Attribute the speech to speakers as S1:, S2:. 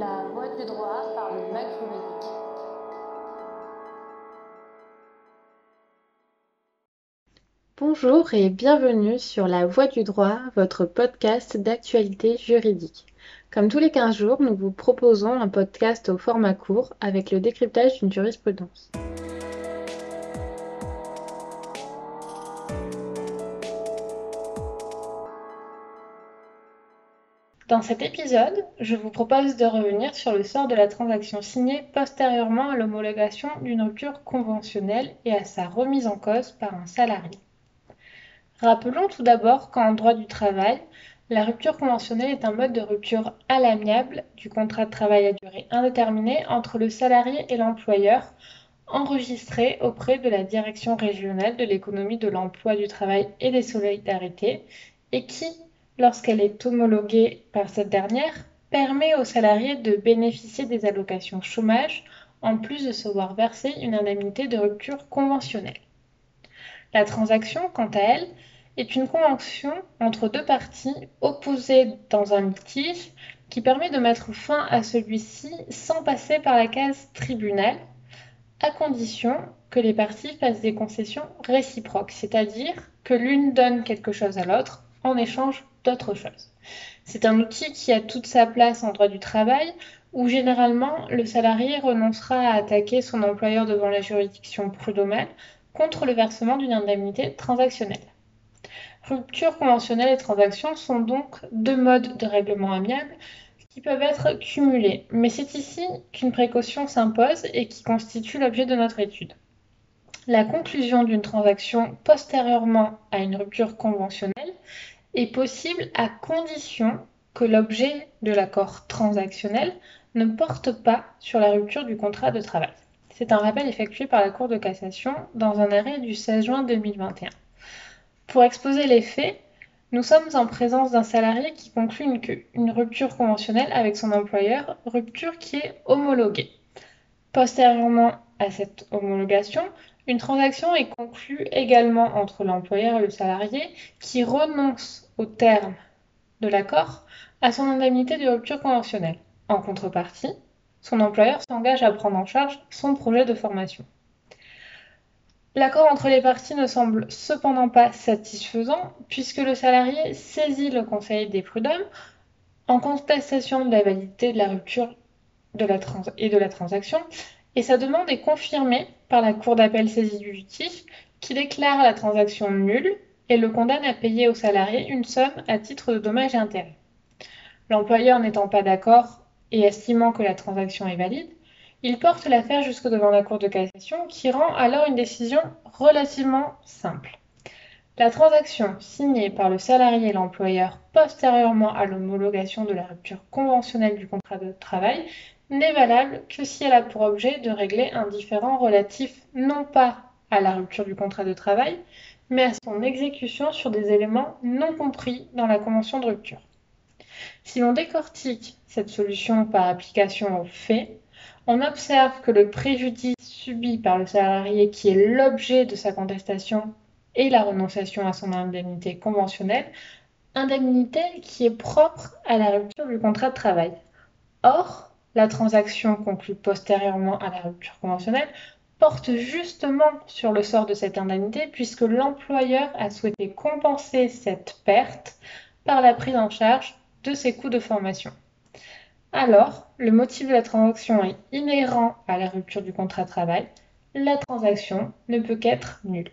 S1: la voie du droit par le. Bonjour et bienvenue sur La Voie du droit, votre podcast d'actualité juridique. Comme tous les 15 jours, nous vous proposons un podcast au format court avec le décryptage d'une jurisprudence. Dans cet épisode, je vous propose de revenir sur le sort de la transaction signée postérieurement à l'homologation d'une rupture conventionnelle et à sa remise en cause par un salarié. Rappelons tout d'abord qu'en droit du travail, la rupture conventionnelle est un mode de rupture à l'amiable du contrat de travail à durée indéterminée entre le salarié et l'employeur enregistré auprès de la Direction régionale de l'économie de l'emploi du travail et des solidarités et qui lorsqu'elle est homologuée par cette dernière, permet aux salariés de bénéficier des allocations chômage en plus de se voir verser une indemnité de rupture conventionnelle. La transaction, quant à elle, est une convention entre deux parties opposées dans un litige qui permet de mettre fin à celui-ci sans passer par la case tribunal, à condition que les parties fassent des concessions réciproques, c'est-à-dire que l'une donne quelque chose à l'autre en échange d'autres choses. C'est un outil qui a toute sa place en droit du travail, où généralement le salarié renoncera à attaquer son employeur devant la juridiction prud'homale contre le versement d'une indemnité transactionnelle. Rupture conventionnelle et transaction sont donc deux modes de règlement amiable qui peuvent être cumulés, mais c'est ici qu'une précaution s'impose et qui constitue l'objet de notre étude. La conclusion d'une transaction postérieurement à une rupture conventionnelle est possible à condition que l'objet de l'accord transactionnel ne porte pas sur la rupture du contrat de travail. C'est un rappel effectué par la Cour de cassation dans un arrêt du 16 juin 2021. Pour exposer les faits, nous sommes en présence d'un salarié qui conclut une, rupture conventionnelle avec son employeur, rupture qui est homologuée. Postérieurement à cette homologation, une transaction est conclue également entre l'employeur et le salarié qui renonce au terme de l'accord à son indemnité de rupture conventionnelle. En contrepartie, son employeur s'engage à prendre en charge son projet de formation. L'accord entre les parties ne semble cependant pas satisfaisant puisque le salarié saisit le conseil des prud'hommes en contestation de la validité de la rupture et de la transaction et sa demande est confirmée par la Cour d'appel saisie du litige qui déclare la transaction nulle et le condamne à payer au salarié une somme à titre de dommages et intérêts. L'employeur n'étant pas d'accord et estimant que la transaction est valide, il porte l'affaire jusque devant la Cour de cassation qui rend alors une décision relativement simple. La transaction signée par le salarié et l'employeur postérieurement à l'homologation de la rupture conventionnelle du contrat de travail n'est valable que si elle a pour objet de régler un différend relatif non pas à la rupture du contrat de travail, mais à son exécution sur des éléments non compris dans la convention de rupture. Si l'on décortique cette solution par application aux faits, on observe que le préjudice subi par le salarié qui est l'objet de sa contestation et la renonciation à son indemnité conventionnelle, indemnité qui est propre à la rupture du contrat de travail. Or, la transaction conclue postérieurement à la rupture conventionnelle porte justement sur le sort de cette indemnité puisque l'employeur a souhaité compenser cette perte par la prise en charge de ses coûts de formation. Alors, le motif de la transaction est inhérent à la rupture du contrat de travail, la transaction ne peut qu'être nulle.